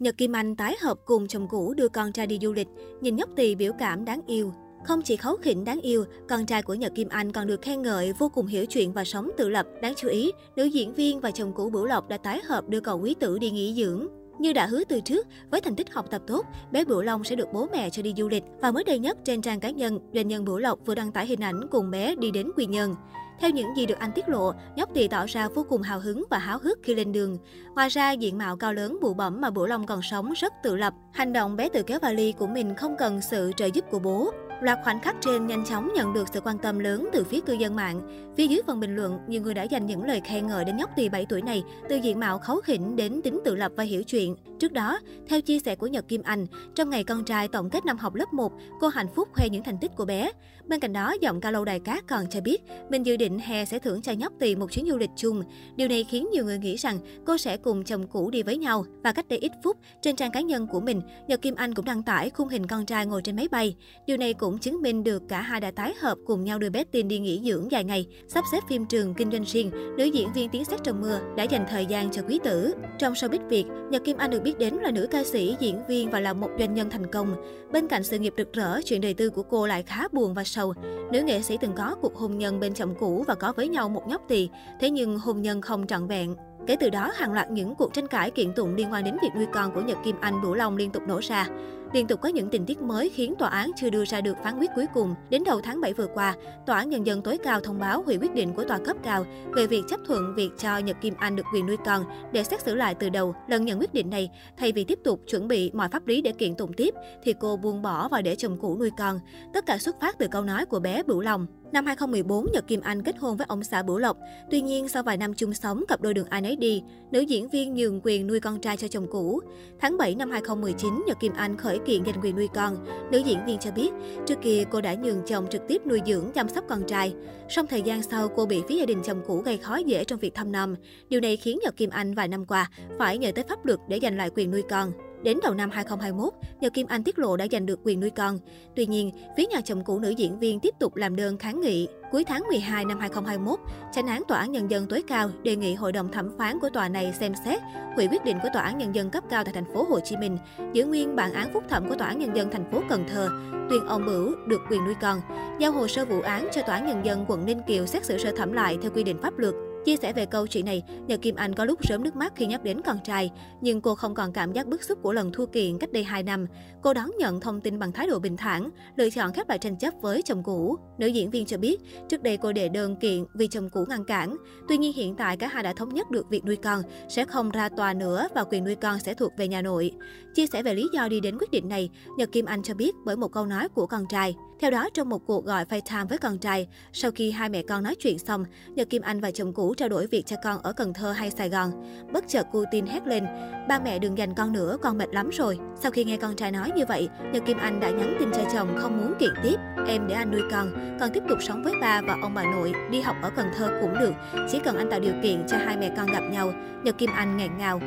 Nhật Kim Anh tái hợp cùng chồng cũ đưa con trai đi du lịch, nhìn nhóc tỳ biểu cảm đáng yêu. Không chỉ khấu khỉnh đáng yêu, con trai của Nhật Kim Anh còn được khen ngợi vô cùng hiểu chuyện và sống tự lập. Đáng chú ý, nữ diễn viên và chồng cũ Bửu Lộc đã tái hợp đưa cậu quý tử đi nghỉ dưỡng. Như đã hứa từ trước, với thành tích học tập tốt, bé Bửu Long sẽ được bố mẹ cho đi du lịch. Và mới đây nhất trên trang cá nhân, doanh nhân Bửu Lộc vừa đăng tải hình ảnh cùng bé đi đến Quy Nhơn. Theo những gì được anh tiết lộ, nhóc tỳ tỏ ra vô cùng hào hứng và háo hức khi lên đường. Ngoài ra, diện mạo cao lớn bụ bẩm mà Bửu Long còn sống rất tự lập. Hành động bé tự kéo vali của mình không cần sự trợ giúp của bố. Loạt khoảnh khắc trên nhanh chóng nhận được sự quan tâm lớn từ phía cư dân mạng. Phía dưới phần bình luận, nhiều người đã dành những lời khen ngợi đến nhóc tỳ 7 tuổi này, từ diện mạo khấu khỉnh đến tính tự lập và hiểu chuyện. Trước đó, theo chia sẻ của Nhật Kim Anh, trong ngày con trai tổng kết năm học lớp 1, cô hạnh phúc khoe những thành tích của bé. Bên cạnh đó, giọng ca lâu đài cát còn cho biết, mình dự định hè sẽ thưởng cho nhóc tỳ một chuyến du lịch chung. Điều này khiến nhiều người nghĩ rằng cô sẽ cùng chồng cũ đi với nhau. Và cách đây ít phút, trên trang cá nhân của mình, Nhật Kim Anh cũng đăng tải khung hình con trai ngồi trên máy bay. Điều này cũng cũng chứng minh được cả hai đã tái hợp cùng nhau đưa bé đi nghỉ dưỡng dài ngày. Sắp xếp phim trường kinh doanh riêng, nữ diễn viên tiếng sét trong mưa đã dành thời gian cho quý tử. Trong showbiz Việt, Nhật Kim Anh được biết đến là nữ ca sĩ, diễn viên và là một doanh nhân thành công. Bên cạnh sự nghiệp rực rỡ, chuyện đời tư của cô lại khá buồn và sầu. Nữ nghệ sĩ từng có cuộc hôn nhân bên chồng cũ và có với nhau một nhóc tỳ, thế nhưng hôn nhân không trọn vẹn. Kể từ đó, hàng loạt những cuộc tranh cãi kiện tụng liên quan đến việc nuôi con của Nhật Kim Anh Bửu Long liên tục nổ ra. Liên tục có những tình tiết mới khiến tòa án chưa đưa ra được phán quyết cuối cùng. Đến đầu tháng 7 vừa qua, Tòa án Nhân dân tối cao thông báo hủy quyết định của tòa cấp cao về việc chấp thuận việc cho Nhật Kim Anh được quyền nuôi con để xét xử lại từ đầu. Lần nhận quyết định này, thay vì tiếp tục chuẩn bị mọi pháp lý để kiện tụng tiếp, thì cô buông bỏ và để chồng cũ nuôi con. Tất cả xuất phát từ câu nói của bé Bửu Long. Năm 2014, Nhật Kim Anh kết hôn với ông xã Bửu Lộc. Tuy nhiên, sau vài năm chung sống, cặp đôi đường ai nấy đi, nữ diễn viên nhường quyền nuôi con trai cho chồng cũ. Tháng 7 năm 2019, Nhật Kim Anh khởi kiện giành quyền nuôi con. Nữ diễn viên cho biết, trước kia cô đã nhường chồng trực tiếp nuôi dưỡng, chăm sóc con trai. Song thời gian sau, cô bị phía gia đình chồng cũ gây khó dễ trong việc thăm nom. Điều này khiến Nhật Kim Anh vài năm qua phải nhờ tới pháp luật để giành lại quyền nuôi con. Đến đầu năm 2021, Nhật Kim Anh tiết lộ đã giành được quyền nuôi con. Tuy nhiên, phía nhà chồng cũ nữ diễn viên tiếp tục làm đơn kháng nghị. Cuối tháng 12 năm 2021, Chánh án Tòa án Nhân dân tối cao đề nghị Hội đồng thẩm phán của tòa này xem xét hủy quyết định của Tòa án Nhân dân cấp cao tại thành phố Hồ Chí Minh, giữ nguyên bản án phúc thẩm của Tòa án Nhân dân thành phố Cần Thơ, tuyên ông Bửu được quyền nuôi con, giao hồ sơ vụ án cho Tòa án Nhân dân quận Ninh Kiều xét xử sơ thẩm lại theo quy định pháp luật. Chia sẻ về câu chuyện này, Nhật Kim Anh có lúc sớm nước mắt khi nhắc đến con trai, nhưng cô không còn cảm giác bức xúc của lần thua kiện cách đây 2 năm. Cô đón nhận thông tin bằng thái độ bình thản, lựa chọn khép lại tranh chấp với chồng cũ. Nữ diễn viên cho biết, trước đây cô đệ đơn kiện vì chồng cũ ngăn cản. Tuy nhiên hiện tại cả hai đã thống nhất được việc nuôi con sẽ không ra tòa nữa và quyền nuôi con sẽ thuộc về nhà nội. Chia sẻ về lý do đi đến quyết định này, Nhật Kim Anh cho biết bởi một câu nói của con trai. Theo đó, trong một cuộc gọi FaceTime với con trai, sau khi hai mẹ con nói chuyện xong, Nhật Kim Anh và chồng cũ trao đổi việc cho con ở Cần Thơ hay Sài Gòn. Bất chợt cô tin hét lên, ba mẹ đừng dành con nữa, con mệt lắm rồi. Sau khi nghe con trai nói như vậy, Nhật Kim Anh đã nhắn tin cho chồng không muốn kiện tiếp. Em để anh nuôi con, con tiếp tục sống với ba và ông bà nội, đi học ở Cần Thơ cũng được. Chỉ cần anh tạo điều kiện cho hai mẹ con gặp nhau, Nhật Kim Anh nghẹn ngào.